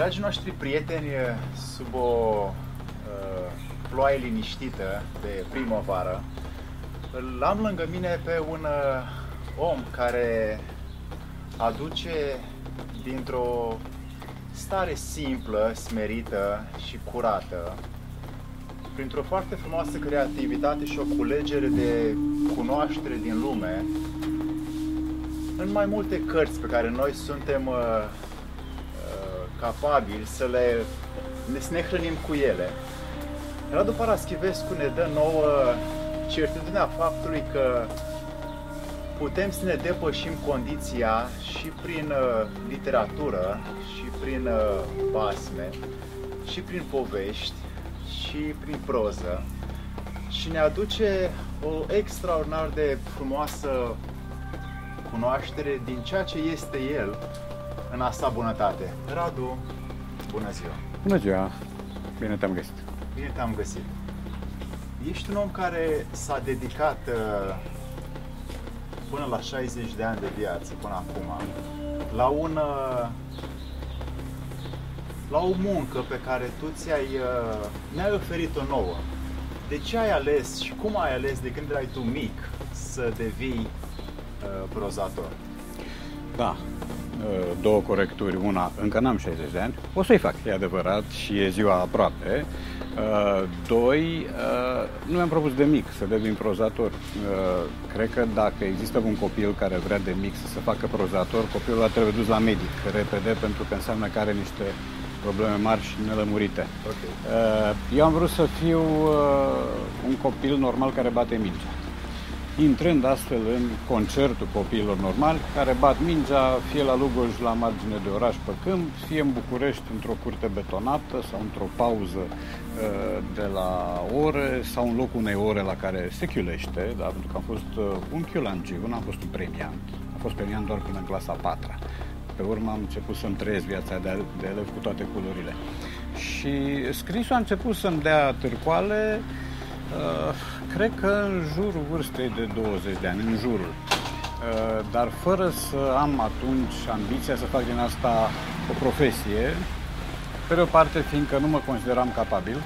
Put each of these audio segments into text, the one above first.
Dragii noștri prieteni, sub o uh, ploaie liniștită de primăvară, îl am lângă mine pe un uh, om care aduce dintr-o stare simplă, smerită și curată, printr-o foarte frumoasă creativitate și o culegere de cunoaștere din lume, în mai multe cărți pe care noi suntem uh, uh, capabili să le ne, să ne hrănim cu ele. Radu Paraschivescu ne dă nouă certitudinea faptului că putem să ne depășim condiția și prin uh, literatură, și prin uh, basme, și prin povești, și prin proză și ne aduce o extraordinar de frumoasă cunoaștere din ceea ce este el în asta bunătate. Radu, bună ziua! Bună ziua! Bine te-am găsit! Bine te-am găsit! Ești un om care s-a dedicat uh, până la 60 de ani de viață, până acum, la un uh, la o muncă pe care tu ți-ai, uh, ne-ai oferit-o nouă. De ce ai ales și cum ai ales de când erai tu mic să devii uh, prozator? Da, uh, două corecturi. Una, încă n-am 60 de ani, o să-i fac, e adevărat, și e ziua aproape. Uh, doi, nu mi-am propus de mic să devin prozator. Cred că dacă există un copil care vrea de mic să se facă prozator, copilul a trebuie dus la medic repede pentru că înseamnă că are niște probleme mari și nelămurite. Okay. Eu am vrut să fiu un copil normal care bate mingea intrând astfel în concertul copiilor normali care bat mingea fie la Lugoj la margine de oraș pe câmp, fie în București într-o curte betonată sau într-o pauză uh, de la ore sau în locul unei ore la care se chiulește, da, pentru că am fost uh, un chiulangiu, nu am fost un premiant, am fost premiant doar până în clasa 4 Pe urmă am început să-mi trăiesc viața de, de elev cu toate culorile. Și scrisul a început să-mi dea târcoale Uh, cred că în jurul vârstei de 20 de ani, în jurul. Uh, dar fără să am atunci ambiția să fac din asta o profesie, pe de o parte fiindcă nu mă consideram capabil,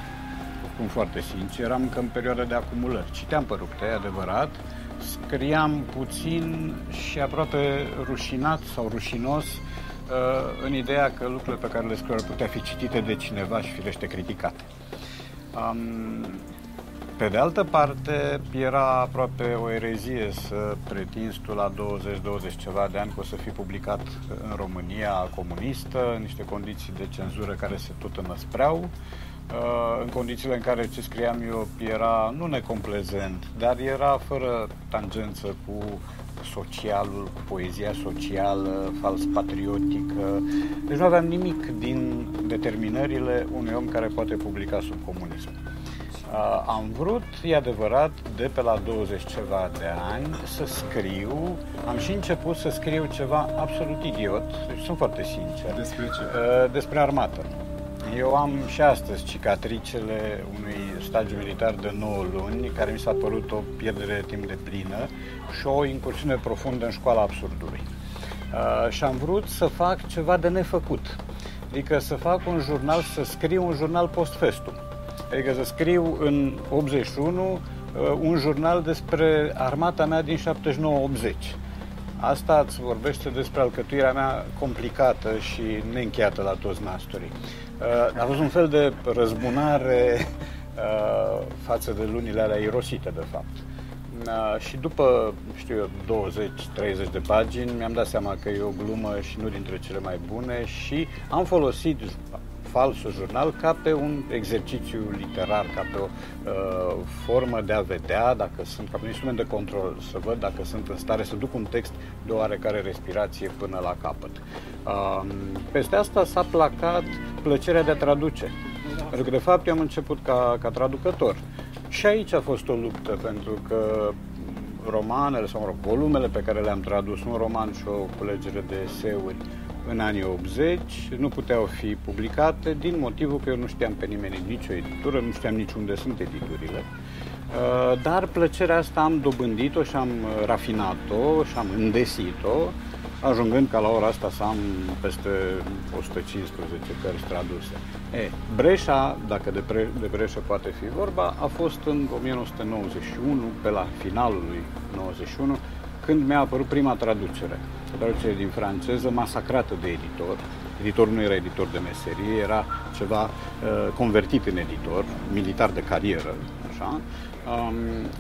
cum foarte sincer, eram încă în perioada de acumulări. Citeam pe rupte, adevărat, scriam puțin și aproape rușinat sau rușinos uh, în ideea că lucrurile pe care le scriu ar putea fi citite de cineva și firește criticate. Um, pe de altă parte, era aproape o erezie să pretinzi tu la 20-20 ceva de ani că o să fii publicat în România comunistă, în niște condiții de cenzură care se tot înăspreau, uh, în condițiile în care ce scriam eu era nu necomplezent, dar era fără tangență cu socialul, cu poezia socială, fals patriotică. Deci nu aveam nimic din determinările unui om care poate publica sub comunism. Uh, am vrut, e adevărat, de pe la 20 ceva de ani să scriu. Am și început să scriu ceva absolut idiot, deci sunt foarte sincer. Despre ce? Uh, despre armată. Eu am și astăzi cicatricele unui stagiu militar de 9 luni, care mi s-a părut o pierdere timp de plină și o incursiune profundă în școala absurdului. Uh, și am vrut să fac ceva de nefăcut. Adică să fac un jurnal, să scriu un jurnal post festum Adică să scriu în 81 uh, un jurnal despre armata mea din 79-80. Asta îți vorbește despre alcătuirea mea complicată și neîncheiată la toți nasturii. Uh, a fost un fel de răzbunare uh, față de lunile alea irosite, de fapt. Și după, știu eu, 20-30 de pagini, mi-am dat seama că e o glumă și nu dintre cele mai bune și am folosit falsul jurnal ca pe un exercițiu literar, ca pe o uh, formă de a vedea dacă sunt, ca pe un instrument de control, să văd dacă sunt în stare să duc un text de oarecare respirație până la capăt. Uh, peste asta s-a placat plăcerea de a traduce. Pentru că, de fapt, eu am început ca, ca traducător. Și aici a fost o luptă, pentru că romanele sau, mă rog, volumele pe care le-am tradus, un roman și o culegere de eseuri, în anii 80, nu puteau fi publicate din motivul că eu nu știam pe nimeni nicio editură, nu știam nici unde sunt editurile. Uh, dar plăcerea asta am dobândit-o și am rafinat-o și am îndesit-o ajungând ca la ora asta să am peste 115 cărți traduse. E, Breșa, dacă de, pre, de Breșa poate fi vorba, a fost în 1991, pe la finalul lui 91, când mi-a apărut prima traducere. O traducere din franceză, masacrată de editor. Editorul nu era editor de meserie, era ceva uh, convertit în editor, militar de carieră, așa. Um,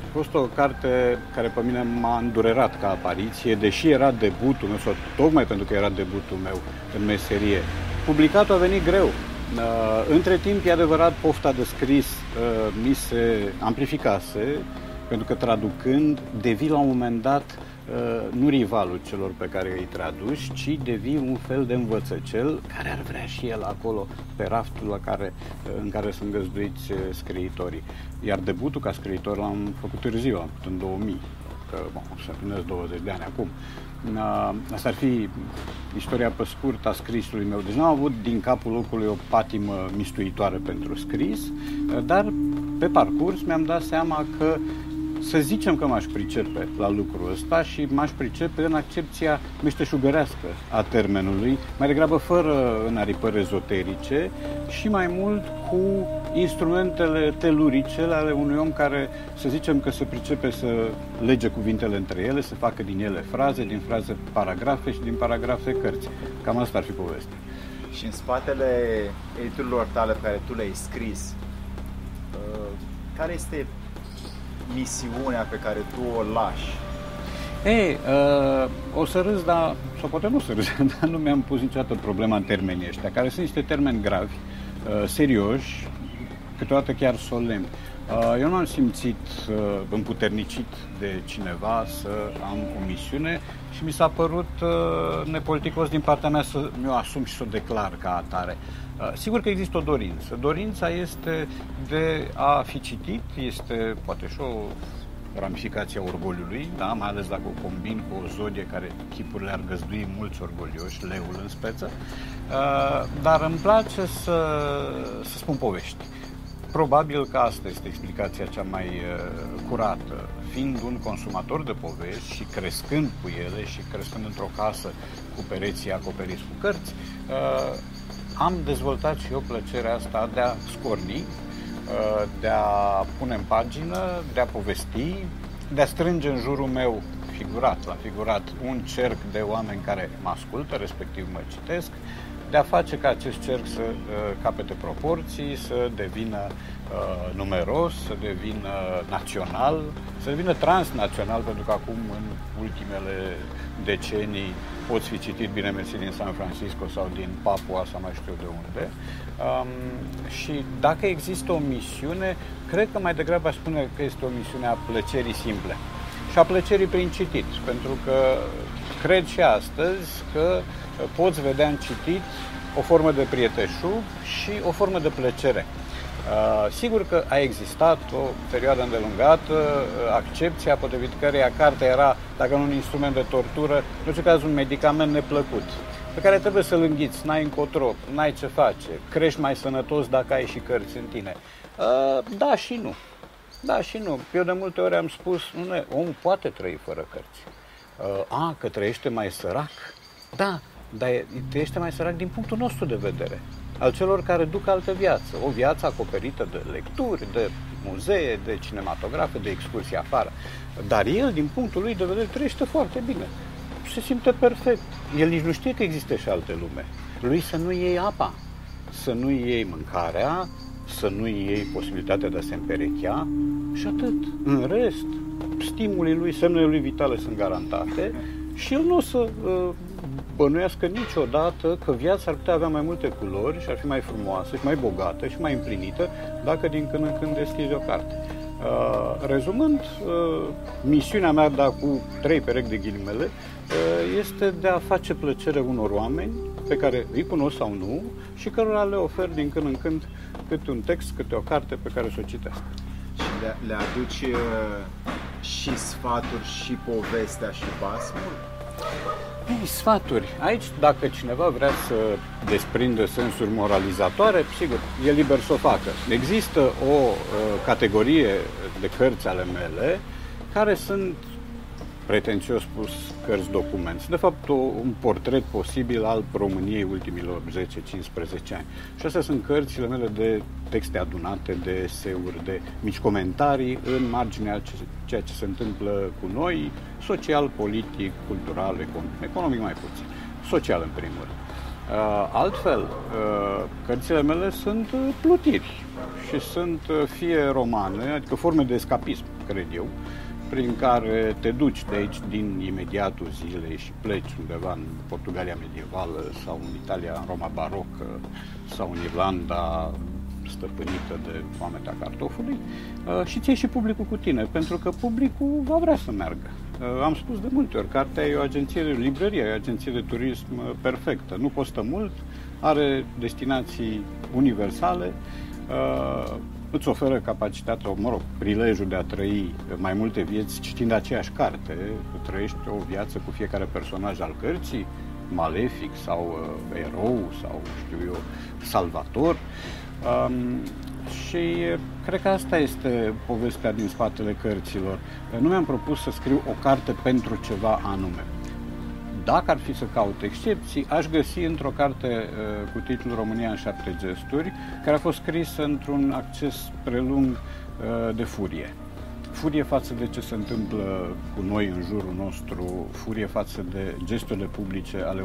a fost o carte care pe mine m-a îndurerat ca apariție, deși era debutul meu, sau tocmai pentru că era debutul meu în meserie. Publicatul a venit greu. Uh, între timp, e adevărat, pofta de scris uh, mi se amplificase, pentru că traducând, devii la un moment dat Uh, nu rivalul celor pe care îi traduci, ci devii un fel de învățăcel care ar vrea și el acolo pe raftul la care, uh, în care sunt găzduiți uh, scriitorii. Iar debutul ca scriitor l-am făcut târziu, în 2000, că bon, se împlinesc 20 de ani acum. Asta ar fi istoria pe scurt a scrisului meu. Deci nu am avut din capul locului o patimă mistuitoare pentru scris, dar pe parcurs mi-am dat seama că să zicem că m-aș pricepe la lucrul ăsta și m-aș pricepe în accepția meșteșugărească a termenului, mai degrabă fără înaripări ezoterice și mai mult cu instrumentele telurice ale unui om care, să zicem că se pricepe să lege cuvintele între ele, să facă din ele fraze, din fraze paragrafe și din paragrafe cărți. Cam asta ar fi povestea. Și în spatele editurilor tale pe care tu le-ai scris, uh, care este misiunea pe care tu o lași? Ei, uh, o să râs, dar, sau poate nu să râs, dar nu mi-am pus niciodată problema în termenii ăștia, care sunt niște termeni gravi, uh, serioși, câteodată chiar solemni. Uh, eu nu am simțit uh, împuternicit de cineva să am o misiune și mi s-a părut uh, nepoliticos din partea mea să mi-o asum și să o declar ca atare. Uh, sigur că există o dorință. Dorința este de a fi citit, este poate și o ramificația orgoliului, da? mai ales dacă o combin cu o zodie care chipurile ar găzdui mulți orgolioși, leul în speță, uh, dar îmi place să, să spun povești. Probabil că asta este explicația cea mai uh, curată. Fiind un consumator de povești și crescând cu ele și crescând într-o casă cu pereții acoperiți cu cărți, am dezvoltat și eu plăcerea asta de a scorni, uh, de a pune în pagină, de a povesti, de a strânge în jurul meu figurat, la figurat, un cerc de oameni care mă ascultă, respectiv mă citesc, de a face ca acest cerc să uh, capete proporții, să devină uh, numeros, să devină național, să devină transnațional, pentru că acum, în ultimele decenii, poți fi citit, bine mersi, din San Francisco sau din Papua sau mai știu de unde. Um, și dacă există o misiune, cred că mai degrabă aș spune că este o misiune a plăcerii simple și a plăcerii prin citit, pentru că cred și astăzi că poți vedea în citit o formă de prieteșug și o formă de plăcere. Uh, sigur că a existat o perioadă îndelungată, uh, accepția potrivit căreia cartea era, dacă nu un instrument de tortură, în orice caz un medicament neplăcut, pe care trebuie să-l înghiți, n-ai încotro, n-ai ce face, crești mai sănătos dacă ai și cărți în tine. Uh, da și nu. Da și nu. Eu de multe ori am spus, nu, omul poate trăi fără cărți. A, că trăiește mai sărac? Da, dar trăiește mai sărac din punctul nostru de vedere al celor care duc altă viață, o viață acoperită de lecturi, de muzee, de cinematografe, de excursii afară. Dar el, din punctul lui de vedere, trăiește foarte bine. Se simte perfect. El nici nu știe că există și alte lume. Lui să nu iei apa, să nu iei mâncarea, să nu iei posibilitatea de a se împerechea și atât. În rest, stimulii lui, semnele lui vitale sunt garantate și el nu o să uh, bănuiască niciodată că viața ar putea avea mai multe culori și ar fi mai frumoasă și mai bogată și mai împlinită dacă din când în când deschizi o carte. Uh, rezumând, uh, misiunea mea, dar cu trei perechi de ghilimele, uh, este de a face plăcere unor oameni pe care îi cunosc sau nu și cărora le ofer din când în când câte un text, câte o carte pe care să o citesc. Și le, le aduci uh, și sfaturi și povestea și basmul? Ei, sfaturi. Aici, dacă cineva vrea să desprindă sensuri moralizatoare, sigur, e liber să o facă. Există o uh, categorie de cărți ale mele care sunt pretențios spus cărți documenți. De fapt, o, un portret posibil al României ultimilor 10-15 ani. Și astea sunt cărțile mele de texte adunate, de eseuri, de mici comentarii în marginea ceea ce se întâmplă cu noi, social, politic, cultural, economic mai puțin. Social, în primul rând. Uh, altfel, uh, cărțile mele sunt uh, plutiri și sunt fie romane, adică forme de escapism, cred eu, prin care te duci de aici din imediatul zilei și pleci undeva în Portugalia medievală sau în Italia, în Roma barocă sau în Irlanda stăpânită de foamea cartofului și ți și publicul cu tine, pentru că publicul va vrea să meargă. Am spus de multe ori, cartea e o agenție de librărie, e o agenție de turism perfectă. Nu costă mult, are destinații universale, îți oferă capacitatea, mă rog, prilejul de a trăi mai multe vieți citind aceeași carte. Trăiești o viață cu fiecare personaj al cărții, malefic sau uh, erou sau, știu eu, salvator. Um, și cred că asta este povestea din spatele cărților. Nu mi-am propus să scriu o carte pentru ceva anume dacă ar fi să caut excepții, aș găsi într-o carte uh, cu titlul România în șapte gesturi, care a fost scrisă într-un acces prelung uh, de furie. Furie față de ce se întâmplă cu noi în jurul nostru, furie față de gesturile publice ale,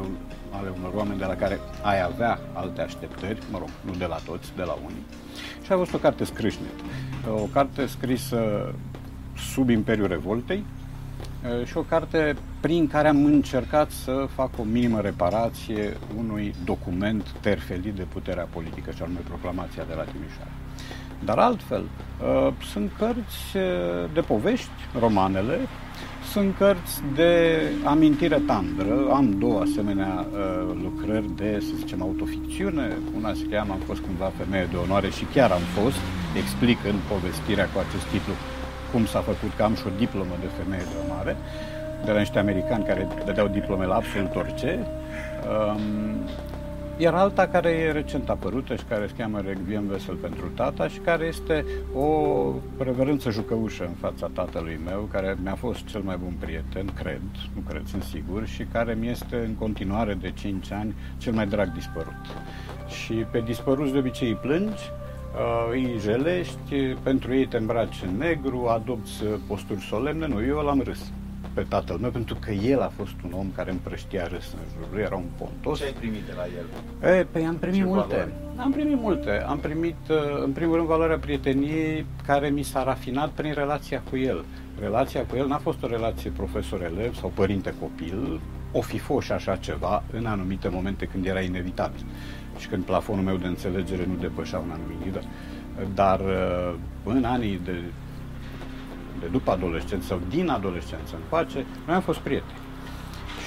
ale unor oameni de la care ai avea alte așteptări, mă rog, nu de la toți, de la unii. Și a fost o carte scrâșnet, o carte scrisă sub Imperiul Revoltei, Eh, și o carte prin care am încercat să fac o minimă reparație unui document terfelit de puterea politică, și anume Proclamația de la Timișoara. Dar altfel, eh, sunt cărți eh, de povești, romanele, sunt cărți de amintire tandră, am două asemenea lucrări de, să zicem, autoficțiune. Una se cheamă Am fost cândva femeie de onoare și chiar am fost, explic în povestirea cu acest titlu cum s-a făcut, că am și o diplomă de femeie de mare, de la niște americani care dădeau diplome la absolut orice. Um, iar alta care e recent apărută și care se cheamă Requiem Vesel pentru tata și care este o reverență jucăușă în fața tatălui meu, care mi-a fost cel mai bun prieten, cred, nu cred, sunt sigur, și care mi este în continuare de 5 ani cel mai drag dispărut. Și pe dispăruți de obicei îi plângi, uh, îi jelești, pentru ei te îmbraci în negru, adopți posturi solemne, nu, eu l-am râs pe tatăl meu, pentru că el a fost un om care împrăștia râs în jurul era un pontos. Ce ai primit de la el? E, păi am primit Ce multe. Valori? Am primit multe. Am primit, uh, în primul rând, valoarea prieteniei care mi s-a rafinat prin relația cu el. Relația cu el n-a fost o relație profesor-elev sau părinte-copil, o fi fost și așa ceva în anumite momente când era inevitabil și când plafonul meu de înțelegere nu depășea un anumit nivel. Dar uh, în anii de, de după adolescență sau din adolescență încoace, noi am fost prieteni.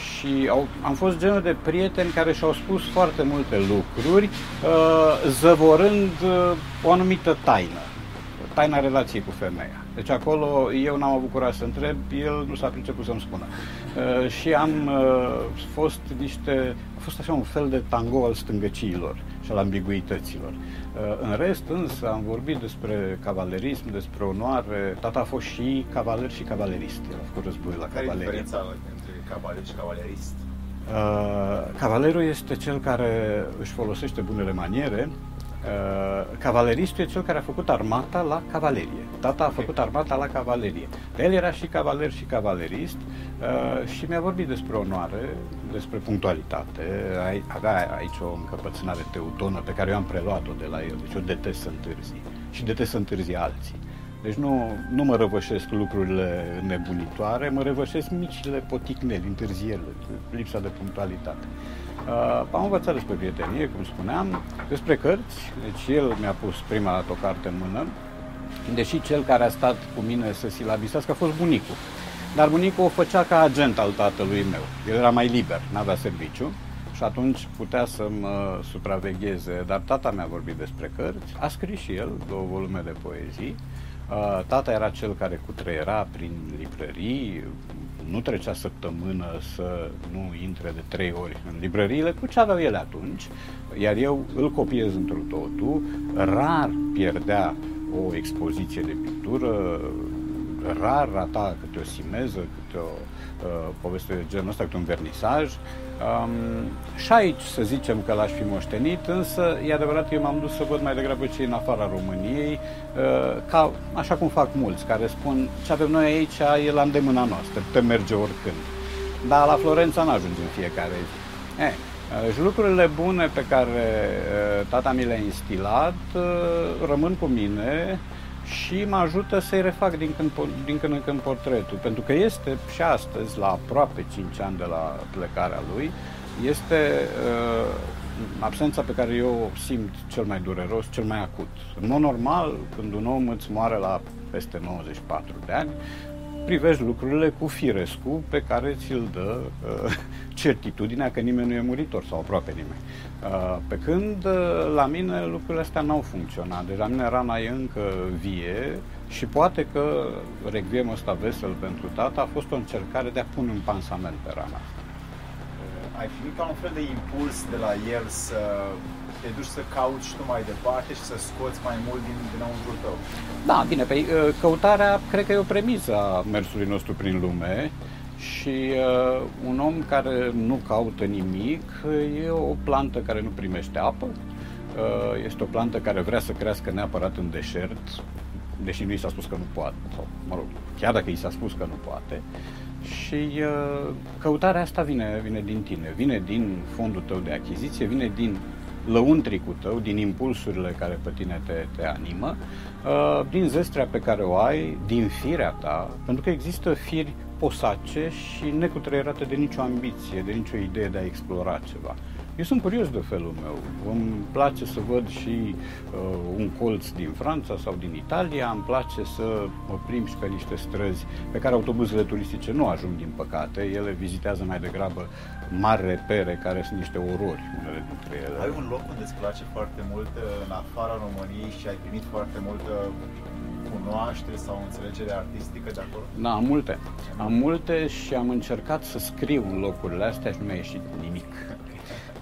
Și au, am fost genul de prieteni care și-au spus foarte multe lucruri, uh, zăvorând uh, o anumită taină, taina relației cu femeia. Deci acolo eu n-am avut curaj să întreb, el nu s-a priceput să-mi spună. Uh, și am uh, fost niște, a fost așa un fel de tango al stângăciilor și al ambiguităților. Uh, în rest, însă, am vorbit despre cavalerism, despre onoare. Tata a fost și cavaler și cavalerist. El a făcut război la Care cavalerie. Care e diferența între cavaler și cavalerist? Uh, cavalerul este cel care își folosește bunele maniere, Uh, cavaleristul e cel care a făcut armata la cavalerie. Tata a făcut armata la cavalerie. El era și cavaler și cavalerist uh, și mi-a vorbit despre onoare, despre punctualitate. Avea aici o încăpățânare teutonă pe care eu am preluat-o de la el. Deci eu detest să întârzi și detest să întârzi alții. Deci nu, nu mă răvășesc lucrurile nebunitoare, mă răvășesc micile poticneli, întârzierile, lipsa de punctualitate. Uh, am învățat despre prietenie, cum spuneam, despre cărți, deci el mi-a pus prima dată o carte în mână, deși cel care a stat cu mine să silabisească a fost bunicul. Dar bunicul o făcea ca agent al tatălui meu. El era mai liber, n-avea serviciu și atunci putea să mă supravegheze. Dar tata mi-a vorbit despre cărți, a scris și el două volume de poezii. Uh, tata era cel care cutreiera prin librării, nu trecea săptămână să nu intre de trei ori în librăriile cu ce aveau ele atunci, iar eu îl copiez într totul, rar pierdea o expoziție de pictură, rar rata câte o simeză, câte o uh, poveste de genul ăsta, câte un vernisaj. Um, și aici să zicem că l-aș fi moștenit, însă e adevărat că eu m-am dus să văd mai degrabă ce în afara României, uh, ca, așa cum fac mulți, care spun ce avem noi aici e la îndemâna noastră, putem merge oricând. Dar la Florența nu ajungem fiecare zi. Eh, și lucrurile bune pe care tata mi le-a instilat rămân cu mine și mă ajută să-i refac din când, din când în când portretul. Pentru că este și astăzi, la aproape 5 ani de la plecarea lui, este uh, absența pe care eu o simt cel mai dureros, cel mai acut. În mod normal, când un om îți moare la peste 94 de ani, privești lucrurile cu firescu pe care ți-l dă uh, certitudinea că nimeni nu e muritor sau aproape nimeni. Uh, pe când uh, la mine lucrurile astea n-au funcționat. Deci la mine rana e încă vie și poate că requiem ăsta vesel pentru tata a fost o încercare de a pune un pansament pe rana asta. Uh, ai primit ca un fel de impuls de la el să te duci să cauți și tu mai departe și să scoți mai mult din dinăuntru tău. Da, bine, pe uh, căutarea cred că e o premisă a mersului nostru prin lume și uh, un om care nu caută nimic e o plantă care nu primește apă, uh, este o plantă care vrea să crească neapărat în deșert, deși nu i s-a spus că nu poate, sau, mă rog, chiar dacă i s-a spus că nu poate. Și uh, căutarea asta vine, vine din tine, vine din fondul tău de achiziție, vine din lăuntricul tău, din impulsurile care pe tine te, te animă, uh, din zestrea pe care o ai, din firea ta, pentru că există firi posace și necutreierate de nicio ambiție, de nicio idee de a explora ceva. Eu sunt curios de felul meu. Îmi place să văd și uh, un colț din Franța sau din Italia, îmi place să mă plimb și pe niște străzi pe care autobuzele turistice nu ajung, din păcate. Ele vizitează mai degrabă mari repere care sunt niște orori, unele dintre ele. Ai un loc unde îți place foarte mult uh, în afara României și ai primit foarte multă cunoaștere sau înțelegere artistică de acolo? Da, am multe. Am multe și am încercat să scriu în locurile astea și nu mi-a ieșit nimic.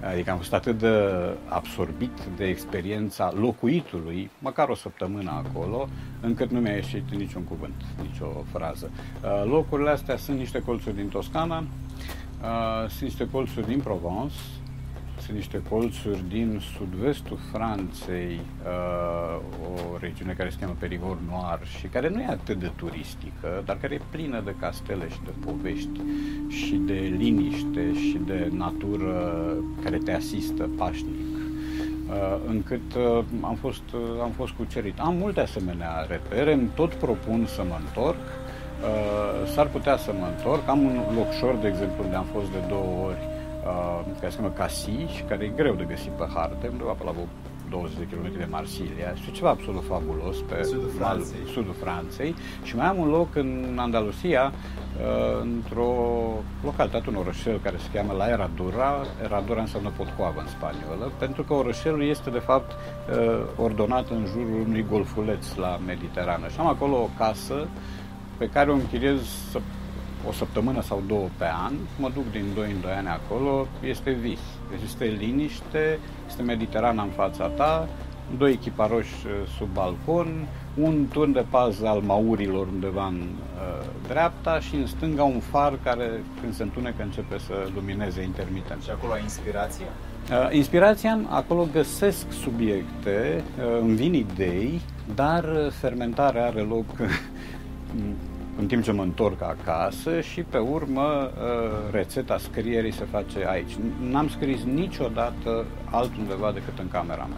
Adică am fost atât de absorbit de experiența locuitului, măcar o săptămână acolo, încât nu mi-a ieșit niciun cuvânt, nicio frază. Uh, locurile astea sunt niște colțuri din Toscana, uh, sunt niște colțuri din Provence, sunt niște colțuri din sud-vestul Franței, uh, o regiune care se cheamă Perigord Noir și care nu e atât de turistică, dar care e plină de castele și de povești și de liniște și de natură care te asistă pașnic. Uh, încât uh, am fost, uh, am fost cucerit. Am multe asemenea repere, îmi tot propun să mă întorc, Uh, s-ar putea să mă întorc. Am un locșor, de exemplu, unde am fost de două ori, uh, care se cheamă Casi, care e greu de găsit pe harte, undeva pe la 20 de km de Marsilia și ceva absolut fabulos pe sudul Franței. Mal, sudul Franței și mai am un loc în Andalusia uh, într-o localitate, un orășel care se cheamă La Eradura. Eradura înseamnă potcoavă în spaniolă, pentru că orășelul este de fapt uh, ordonat în jurul unui golfuleț la Mediterană și am acolo o casă pe care o închiriez o săptămână sau două pe an, mă duc din 2 în 2 ani acolo, este vis. Deci este liniște, este Mediterana în fața ta, doi echiparoși uh, sub balcon, un turn de pază al maurilor undeva în uh, dreapta și în stânga un far care când se întunecă începe să lumineze intermitent. Și acolo ai inspirație? Uh, inspirația, acolo găsesc subiecte, uh, îmi vin idei, dar uh, fermentarea are loc în timp ce mă întorc acasă și pe urmă uh, rețeta scrierii se face aici. N-am scris niciodată altundeva decât în camera mea.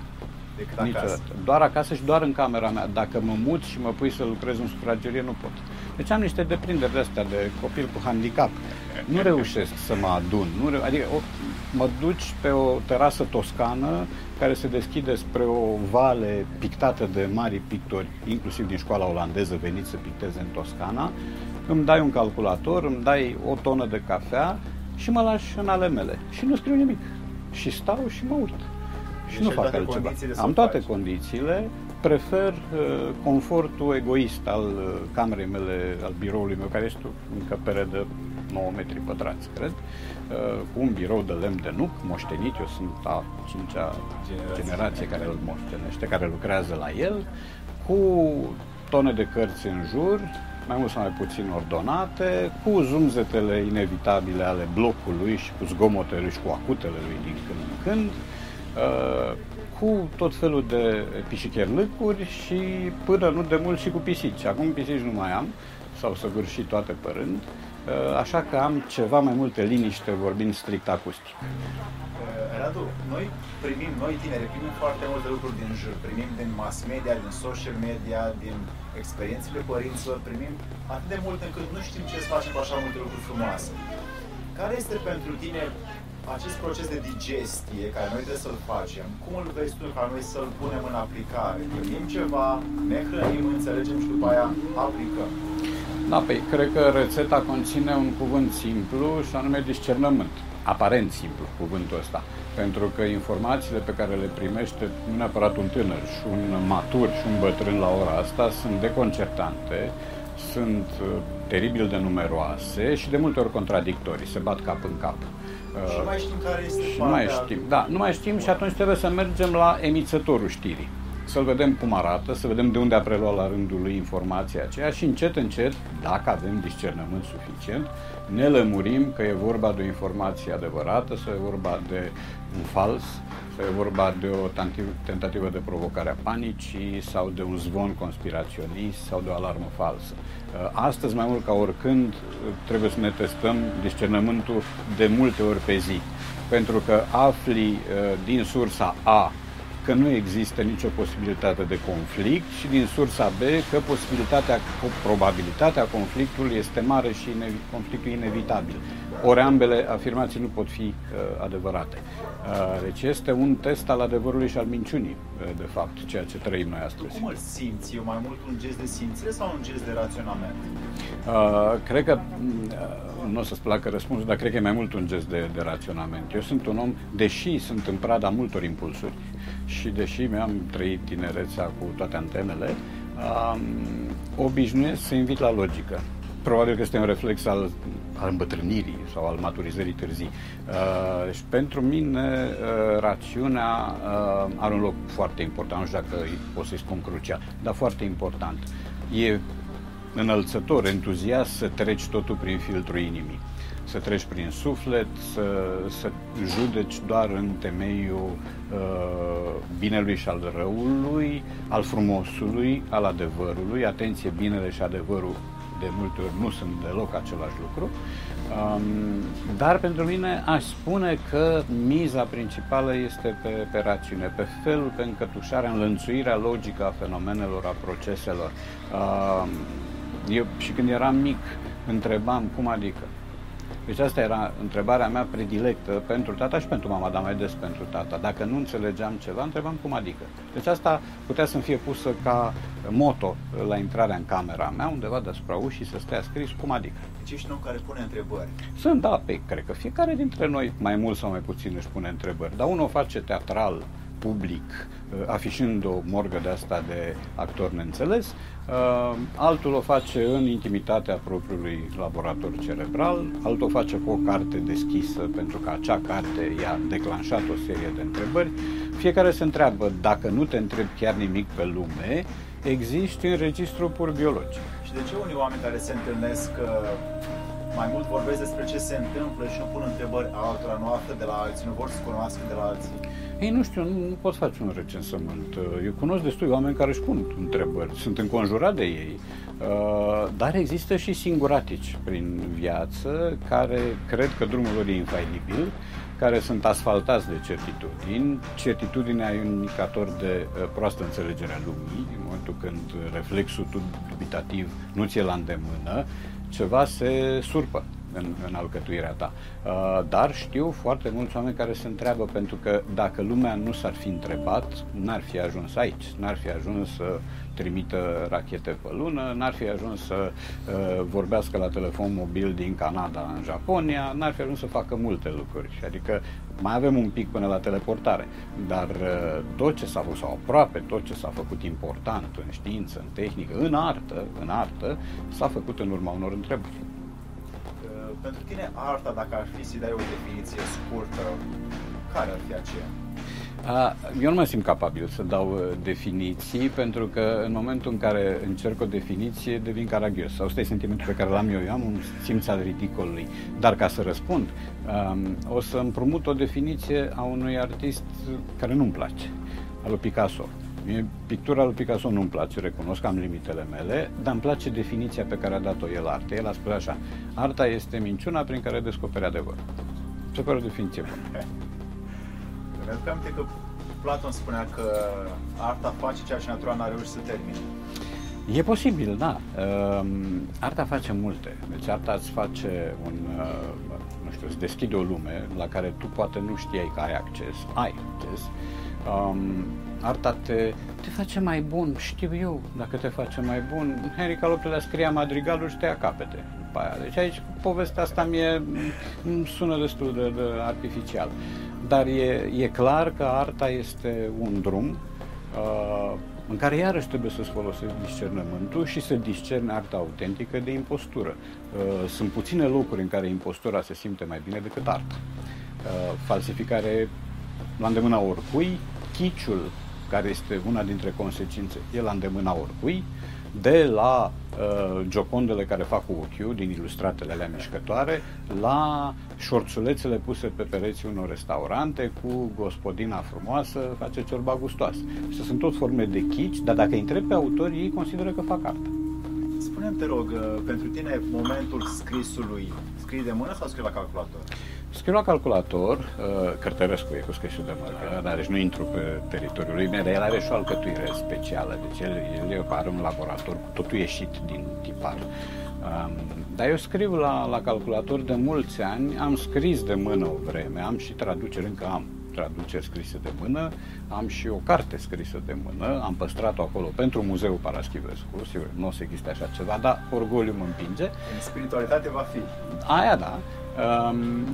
Decât acasă. Niciodată. Doar acasă și doar în camera mea. Dacă mă mut și mă pui să lucrez în sufragerie, nu pot. Deci am niște deprinderi de astea de copil cu handicap. Nu reușesc să mă adun. Nu reu- adică o, mă duci pe o terasă toscană care se deschide spre o vale pictată de mari pictori, inclusiv din școala olandeză veniți să picteze în Toscana, îmi dai un calculator, îmi dai o tonă de cafea și mă lași în ale mele. Și nu scriu nimic. Și stau și mă uit. Și Deci nu ai fac toate altceva. condițiile să Am o toate faci. condițiile, prefer uh, confortul egoist al uh, camerei mele, al biroului meu, care este o încăpere de 9 metri pătrați, cred, uh, cu un birou de lemn de nuc, moștenit, eu sunt a cincea Generație. generație care îl moștenește, care lucrează la el, cu tone de cărți în jur, mai mult sau mai puțin ordonate, cu zumzetele inevitabile ale blocului și cu zgomotele și cu acutele lui din când în când, uh, cu tot felul de pișicherlâcuri și până nu de mult și cu pisici. Acum pisici nu mai am, s-au săvârșit toate pe rând, uh, așa că am ceva mai multe liniște vorbind strict acustic. Radu, noi primim, noi tineri, primim foarte multe lucruri din jur, primim din mass media, din social media, din experiențele părinților, primim atât de mult încât nu știm ce să facem cu așa multe lucruri frumoase. Care este pentru tine acest proces de digestie care noi trebuie să-l facem, cum îl vezi tu ca noi să-l punem în aplicare? Gândim ceva, ne hrănim, înțelegem și după aia aplicăm. Da, păi, cred că rețeta conține un cuvânt simplu și anume discernământ. Aparent simplu cuvântul ăsta pentru că informațiile pe care le primește nu neapărat un tânăr și un matur și un bătrân la ora asta sunt deconcertante, sunt uh, teribil de numeroase și de multe ori contradictorii, se bat cap în cap. Și nu mai știm care este și nu mai știm, da, nu mai știm și atunci trebuie să mergem la emițătorul știrii să-l vedem cum arată, să vedem de unde a preluat la rândul lui informația aceea și încet, încet, dacă avem discernământ suficient, ne lămurim că e vorba de o informație adevărată sau e vorba de un fals, sau e vorba de o tentativă de provocare a panicii sau de un zvon conspiraționist sau de o alarmă falsă. Uh, astăzi, mai mult ca oricând, trebuie să ne testăm discernământul de multe ori pe zi, pentru că afli uh, din sursa A că nu există nicio posibilitate de conflict și din sursa B că posibilitatea, probabilitatea conflictului este mare și conflictul inevitabil. Ori ambele afirmații nu pot fi uh, adevărate. Uh, deci este un test al adevărului și al minciunii, uh, de fapt, ceea ce trăim noi astăzi. Cum îl simți? E mai mult un gest de simțire sau un gest de raționament? Uh, cred că uh, nu o să-ți placă răspunsul, dar cred că e mai mult un gest de, de raționament. Eu sunt un om, deși sunt în prada multor impulsuri, și deși mi-am trăit tinerețea cu toate antenele, um, obișnuiesc să invit la logică. Probabil că este un reflex al, al îmbătrânirii sau al maturizării târzii. Uh, și pentru mine uh, rațiunea uh, are un loc foarte important, nu știu dacă pot să-i spun crucial, dar foarte important. E înălțător, entuziast să treci totul prin filtrul inimii să treci prin suflet, să, să judeci doar în temeiul uh, binelui și al răului, al frumosului, al adevărului. Atenție, binele și adevărul de multe ori nu sunt deloc același lucru. Um, dar pentru mine aș spune că miza principală este pe, pe rațiune, pe felul, pe încătușarea, înlănțuirea logică a fenomenelor, a proceselor. Um, eu și când eram mic întrebam cum adică deci asta era întrebarea mea predilectă pentru tata și pentru mama, dar mai des pentru tata. Dacă nu înțelegeam ceva, întrebam cum adică. Deci asta putea să-mi fie pusă ca moto la intrarea în camera mea, undeva deasupra ușii, să stea scris cum adică. Deci ești un om care pune întrebări. Sunt, da, pe, cred că fiecare dintre noi, mai mult sau mai puțin, își pune întrebări. Dar unul face teatral, public, uh, afișând o morgă de asta de actor neînțeles, uh, altul o face în intimitatea propriului laborator cerebral, altul o face cu o carte deschisă pentru că acea carte i-a declanșat o serie de întrebări. Fiecare se întreabă, dacă nu te întreb chiar nimic pe lume, existi în registru pur biologic. Și de ce unii oameni care se întâlnesc uh, mai mult vorbesc despre ce se întâmplă și nu pun întrebări altora, nu află de la alții, nu vor să cunoască de la alții? Ei, nu știu, nu, nu pot face un recensământ. Eu cunosc destui oameni care își pun întrebări, sunt înconjurat de ei, uh, dar există și singuratici prin viață care cred că drumul lor e infailibil, care sunt asfaltați de certitudini. Certitudinea e un indicator de uh, proastă înțelegere a lumii, în momentul când reflexul dubitativ nu ți-e la îndemână, ceva se surpă în, în alcătuirea ta. Uh, dar știu foarte mulți oameni care se întreabă pentru că dacă lumea nu s-ar fi întrebat, n-ar fi ajuns aici, n-ar fi ajuns să trimită rachete pe lună, n-ar fi ajuns să uh, vorbească la telefon mobil din Canada în Japonia, n-ar fi ajuns să facă multe lucruri. Adică mai avem un pic până la teleportare, dar uh, tot ce s-a făcut, sau aproape tot ce s-a făcut important în știință, în tehnică, în artă, în artă, s-a făcut în urma unor întrebări pentru tine arta, dacă ar fi să dai o definiție scurtă, care ar fi aceea? Eu nu mă simt capabil să dau uh, definiții, pentru că în momentul în care încerc o definiție, devin caragios. Sau ăsta e sentimentul pe care l-am eu. Eu am un simț al ridicolului. Dar ca să răspund, um, o să împrumut o definiție a unui artist care nu-mi place, al lui Picasso. Mie pictura lui Picasso nu-mi place, recunosc, am limitele mele, dar îmi place definiția pe care a dat-o el artei. El a spus așa, arta este minciuna prin care descoperi adevărul. Se pare o definiție bună. Mi-aduc aminte că Platon spunea că arta face ceea ce natura n-a reușit să termine. E posibil, da. Uh, arta face multe. Deci arta îți face un, uh, nu știu, îți deschide o lume la care tu poate nu știai că ai acces. Ai acces. Um, arta te, te face mai bun, știu eu dacă te face mai bun. Henry Calopele scria madrigalul și te ia capete după aia. Deci aici povestea asta mie sună destul de, de artificial. Dar e, e clar că arta este un drum uh, în care iarăși trebuie să-ți folosești discernământul și să discerni arta autentică de impostură. Uh, sunt puține locuri în care impostura se simte mai bine decât arta. Uh, falsificare la îndemâna oricui, chiciul, care este una dintre consecințe, e la îndemâna oricui, de la uh, giocondele care fac cu ochiul din ilustratele alea mișcătoare, la șorțulețele puse pe pereții unor restaurante cu gospodina frumoasă, face ciorba gustoasă. Și sunt tot forme de chici, dar dacă îi întrebi pe autori, ei consideră că fac artă. Spune-mi, te rog, uh, pentru tine momentul scrisului, scrii de mână sau scrii la calculator? Scriu la calculator, uh, Cărtărescu e cu scrisul de mână, dar deci nu intru pe teritoriul lui, dar el are și o alcătuire specială, deci el, el are un laborator cu totul ieșit din tipar. Um, dar eu scriu la, la calculator de mulți ani, am scris de mână o vreme, am și traduceri, încă am traduceri scrise de mână, am și o carte scrisă de mână, am păstrat-o acolo pentru Muzeul Paraschivescu, sigur, nu o să existe așa ceva, dar orgoliu mă împinge. În spiritualitate va fi. Aia da. Um,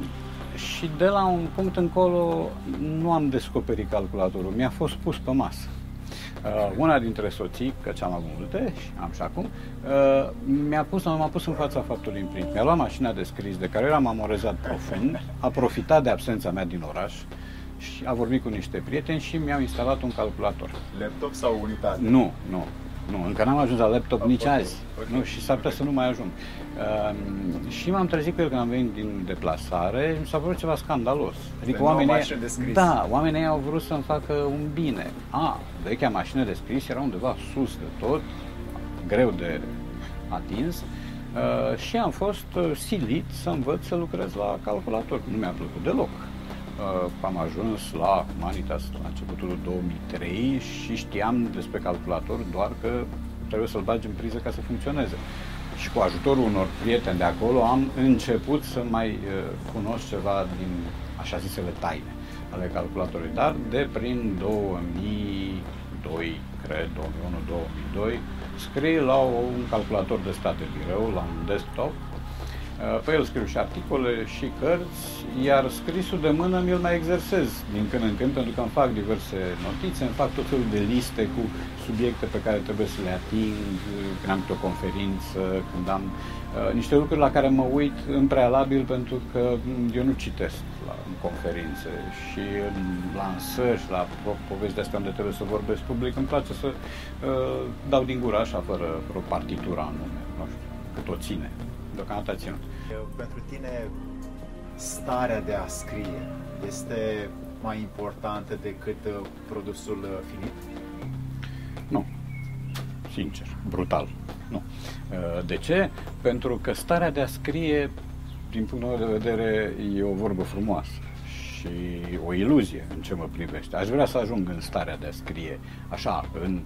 și de la un punct încolo nu am descoperit calculatorul, mi-a fost pus pe masă. Uh, una dintre soții, că ce am avut multe și am și acum, uh, mi-a pus, m-a pus în fața faptului imprint. Mi-a luat mașina de scris de care eram amorezat profund, a profitat de absența mea din oraș și a vorbit cu niște prieteni și mi-au instalat un calculator. Laptop sau unitate? Nu, nu. Nu, încă n-am ajuns la laptop nici okay. azi. Okay. Nu, și s-ar putea să nu mai ajung. Uh, și m-am trezit cu el când am venit din deplasare și mi s-a părut ceva scandalos. Adică oamenii, da, oamenii au vrut să-mi facă un bine. A, vechea mașină de scris era undeva sus de tot, greu de atins. Uh, și am fost uh, silit să învăț să lucrez la calculator. Nu mi-a plăcut deloc. Uh, am ajuns la Humanitas la începutul 2003 și știam despre calculator doar că trebuie să-l bagi în priză ca să funcționeze. Și cu ajutorul unor prieteni de acolo am început să mai uh, cunosc ceva din așa zisele taine ale calculatorului, dar de prin 2002, cred, 2001-2002, scrie la un calculator de stat de birou, la un desktop, Uh, pe el scriu și articole și cărți, iar scrisul de mână mi-l mai exersez din când în când, pentru că îmi fac diverse notițe, îmi fac tot felul de liste cu subiecte pe care trebuie să le ating, când am o conferință, când am uh, niște lucruri la care mă uit în prealabil pentru că eu nu citesc la în conferințe și în lansări și la povești de astea unde trebuie să vorbesc public, îmi place să uh, dau din gură așa, fără o partitură anume, nu știu, cât o ține deocamdată ținut. Pentru tine, starea de a scrie este mai importantă decât uh, produsul uh, finit? Nu. Sincer, brutal. Nu. Uh, de ce? Pentru că starea de a scrie, din punctul meu de vedere, e o vorbă frumoasă și o iluzie în ce mă privește. Aș vrea să ajung în starea de a scrie, așa, în,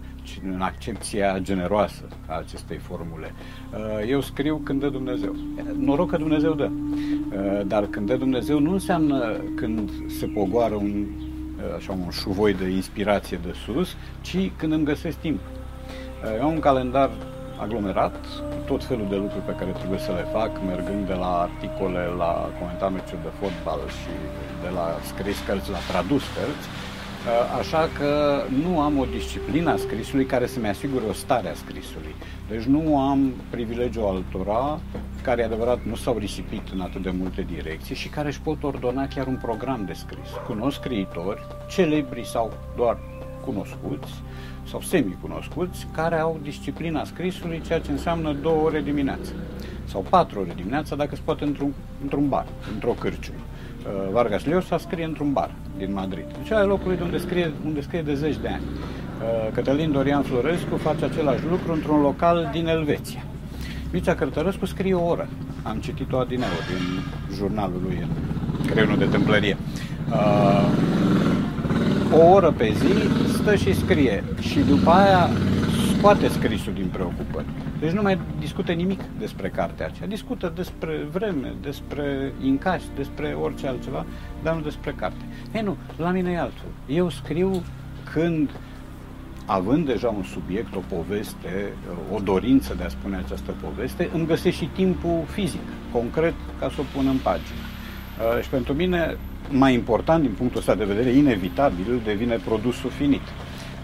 în accepția generoasă a acestei formule. Uh, eu scriu când dă Dumnezeu. Noroc că Dumnezeu dă. Uh, dar când dă Dumnezeu nu înseamnă când se pogoară un, uh, așa, un șuvoi de inspirație de sus, ci când îmi găsesc timp. Eu am un calendar aglomerat, tot felul de lucruri pe care trebuie să le fac, mergând de la articole, la comentar meciuri de fotbal și de la scris cărți la tradus cărți Așa că nu am o disciplină a scrisului care să-mi asigure o stare a scrisului. Deci nu am privilegiul altora care, e adevărat, nu s-au risipit în atât de multe direcții și care își pot ordona chiar un program de scris. Cunosc scriitori, celebri sau doar cunoscuți, sau semi-cunoscuți, care au disciplina scrisului, ceea ce înseamnă două ore dimineața sau patru ore dimineața, dacă se poate într-un, într-un bar, într-o cârciumă. Uh, Vargas Llosa scrie într-un bar din Madrid. Deci are locului de unde scrie, unde scrie de zeci de ani. Uh, Cătălin Dorian Florescu face același lucru într-un local din Elveția. Mircea Cărtărescu scrie o oră. Am citit-o adineauri din jurnalul lui în creionul de tâmplărie. Uh, o oră pe zi stă și scrie și după aia scoate scrisul din preocupări. Deci nu mai discută nimic despre cartea aceea. Discută despre vreme, despre incași, despre orice altceva, dar nu despre carte. Ei nu, la mine e altfel. Eu scriu când având deja un subiect, o poveste, o dorință de a spune această poveste, îmi găsesc și timpul fizic, concret, ca să o pun în pagină. Uh, și pentru mine, mai important din punctul ăsta de vedere, inevitabil, devine produsul finit.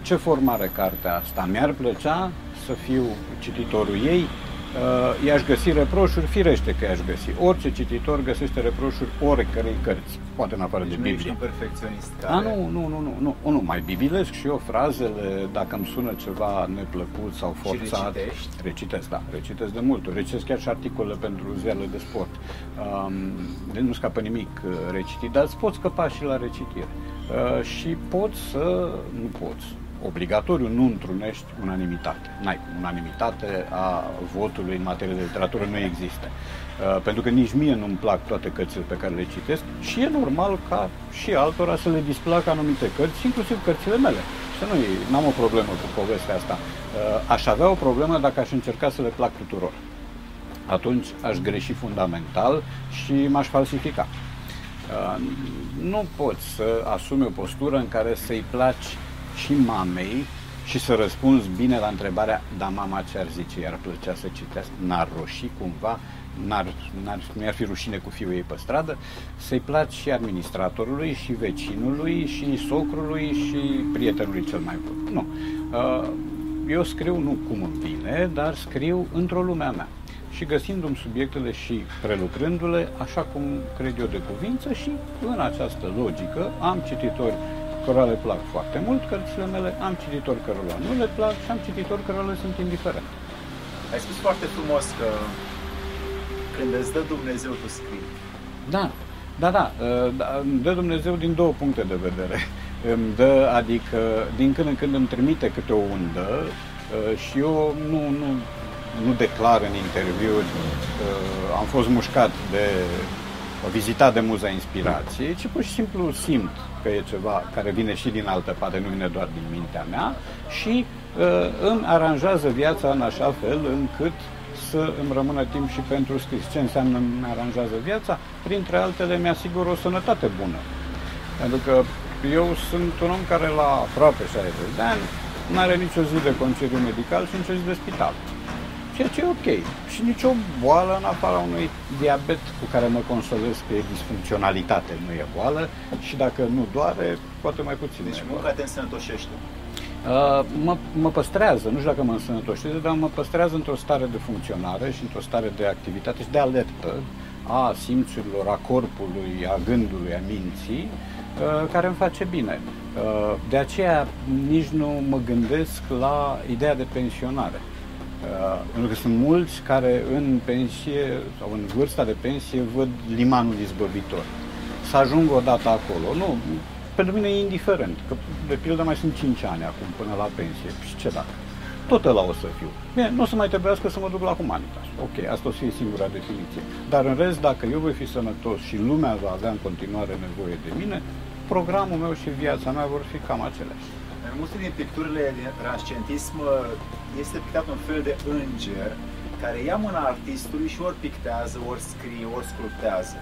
Ce formare cartea asta? Mi-ar plăcea să fiu cititorul ei, uh, i-aș găsi reproșuri, firește că i-aș găsi. Orice cititor găsește reproșuri oricărei cărți, poate în afară deci de Biblie. Nu perfecționist care... A, nu, nu, nu, nu, nu, nu, mai bibilesc și eu frazele, dacă îmi sună ceva neplăcut sau forțat. Și recitești? Recitesc, da, recitesc de mult. Recitesc chiar și articole pentru ziarele de sport. Um, de nu scapă nimic uh, recitit, dar îți poți scăpa și la recitire. Uh, și poți să, nu poți, obligatoriu nu întrunești unanimitate. N-ai unanimitate a votului în materie de literatură nu există. Uh, pentru că nici mie nu-mi plac toate cărțile pe care le citesc și e normal ca și altora să le displacă anumite cărți, inclusiv cărțile mele. Să nu n-am o problemă cu povestea asta. Uh, aș avea o problemă dacă aș încerca să le plac tuturor. Atunci aș greși fundamental și m-aș falsifica. Uh, nu poți să asumi o postură în care să-i placi și mamei și să răspunzi bine la întrebarea, dar mama ce ar zice, i-ar plăcea să citească, n-ar roși cumva, n-ar, n-ar, nu ar fi rușine cu fiul ei pe stradă, să-i placi și administratorului, și vecinului, și socrului, și prietenului cel mai bun. Nu. Uh, eu scriu nu cum îmi vine, dar scriu într-o lume a mea. Și găsindu-mi subiectele și prelucrându-le așa cum cred eu de cuvință și în această logică am cititori cărora le plac foarte mult cărțile mele, am cititori cărora nu le plac și am cititori cărora le sunt indiferent. Ai spus foarte frumos că când îți dă Dumnezeu, tu scrii. Da, da, da, da, îmi dă Dumnezeu din două puncte de vedere. Îmi dă, adică, din când în când îmi trimite câte o undă uh, și eu nu, nu, nu declar în interviuri, uh, am fost mușcat de vizitat de Muza Inspirației, ci pur și simplu simt că e ceva care vine și din altă parte, nu vine doar din mintea mea și uh, îmi aranjează viața în așa fel încât să îmi rămână timp și pentru scris. Ce înseamnă îmi aranjează viața? Printre altele mi-asigur o sănătate bună. Pentru că eu sunt un om care la aproape 60 de ani nu are nicio zi de concediu medical și nicio zi de spital ceea ce e ok. Și nicio boală în afara unui diabet cu care mă consolez că e disfuncționalitate, nu e boală și dacă nu doare, poate mai puțin. Deci munca te însănătoșește. Uh, mă, mă păstrează, nu știu dacă mă însănătoșește, dar mă păstrează într-o stare de funcționare și într-o stare de activitate și de alertă a simțurilor, a corpului, a gândului, a minții, uh, care îmi face bine. Uh, de aceea nici nu mă gândesc la ideea de pensionare. Uh, pentru că sunt mulți care în pensie sau în vârsta de pensie văd limanul izbăvitor. Să ajung odată acolo. Nu, pentru mine e indiferent, că de pildă mai sunt 5 ani acum până la pensie. Și ce dacă? Tot ăla o să fiu. Bine, nu o să mai trebuiască să mă duc la Humanitas. Ok, asta o să fie singura definiție. Dar în rest, dacă eu voi fi sănătos și lumea va avea în continuare nevoie de mine, programul meu și viața mea vor fi cam aceleași. În multe din picturile din transcentism este pictat un fel de înger care ia mâna artistului și ori pictează, ori scrie, ori sculptează.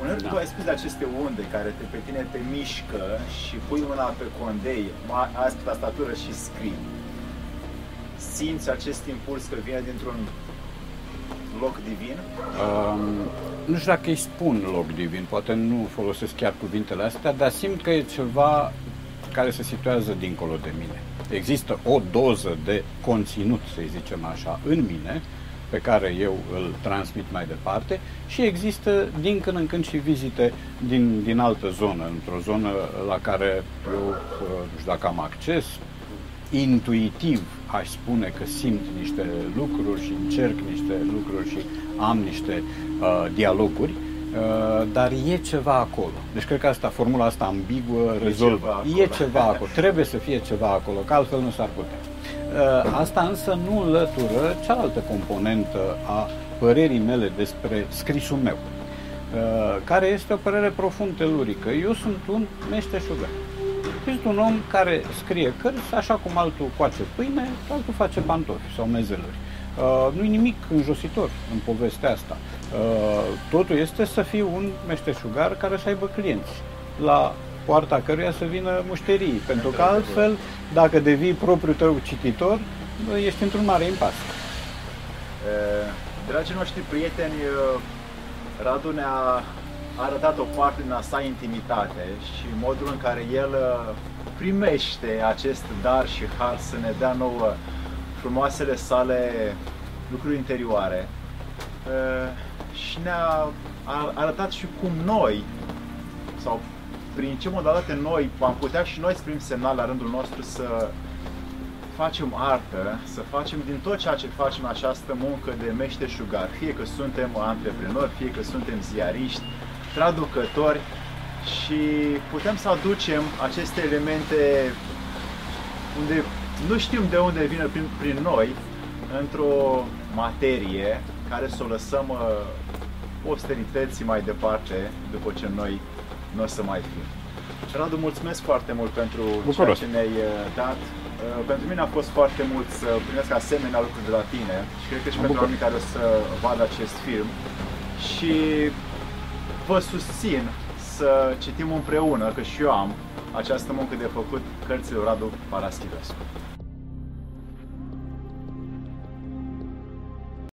Uneori da. tu ai spus de aceste unde care te, pe tine te mișcă și pui mâna pe condei, azi pe tastatură și scrii. Simți acest impuls că vine dintr-un loc divin? Um, nu știu dacă îi spun loc divin, poate nu folosesc chiar cuvintele astea, dar simt că e ceva care se situează dincolo de mine. Există o doză de conținut, să zicem așa, în mine, pe care eu îl transmit mai departe și există din când în când și vizite din, din altă zonă, într-o zonă la care eu, nu știu dacă am acces, intuitiv aș spune că simt niște lucruri și încerc niște lucruri și am niște uh, dialoguri, uh, dar e ceva acolo. Deci cred că asta, formula asta ambiguă rezolvă. E ceva, e ceva acolo. Trebuie să fie ceva acolo, că altfel nu s-ar putea. Uh, asta însă nu înlătură cealaltă componentă a părerii mele despre scrisul meu, uh, care este o părere profund telurică. Eu sunt un meșteșugar. Sunt un om care scrie cărți așa cum altul coace pâine, altul face pantofi sau mezeluri. Uh, nu-i nimic înjositor în povestea asta. Uh, totul este să fii un meșteșugar care să aibă clienți. La poarta căruia să vină mușterii, pentru că altfel, dacă devii propriul tău cititor, ești într-un mare impas. Dragii noștri prieteni, Radu ne-a arătat o parte din a sa intimitate și modul în care el primește acest dar și har să ne dea nouă frumoasele sale lucruri interioare și ne-a arătat și cum noi, sau prin ce modalitate noi am putea și noi să primim semnal la rândul nostru să facem artă, să facem din tot ceea ce facem această muncă de meșteșugar, fie că suntem antreprenori, fie că suntem ziariști, traducători și putem să aducem aceste elemente unde nu știm de unde vine prin, prin noi, într-o materie care să o lăsăm uh, posterității mai departe după ce noi nu o să mai fim. Radu, mulțumesc foarte mult pentru Bucuros. ceea ce ne-ai uh, dat. Uh, pentru mine a fost foarte mult să primesc asemenea lucruri de la tine și cred că și pentru oamenii care o să vadă acest film. Și vă susțin să citim împreună, că și eu am această muncă de făcut cărțile Radu Paraschivescu.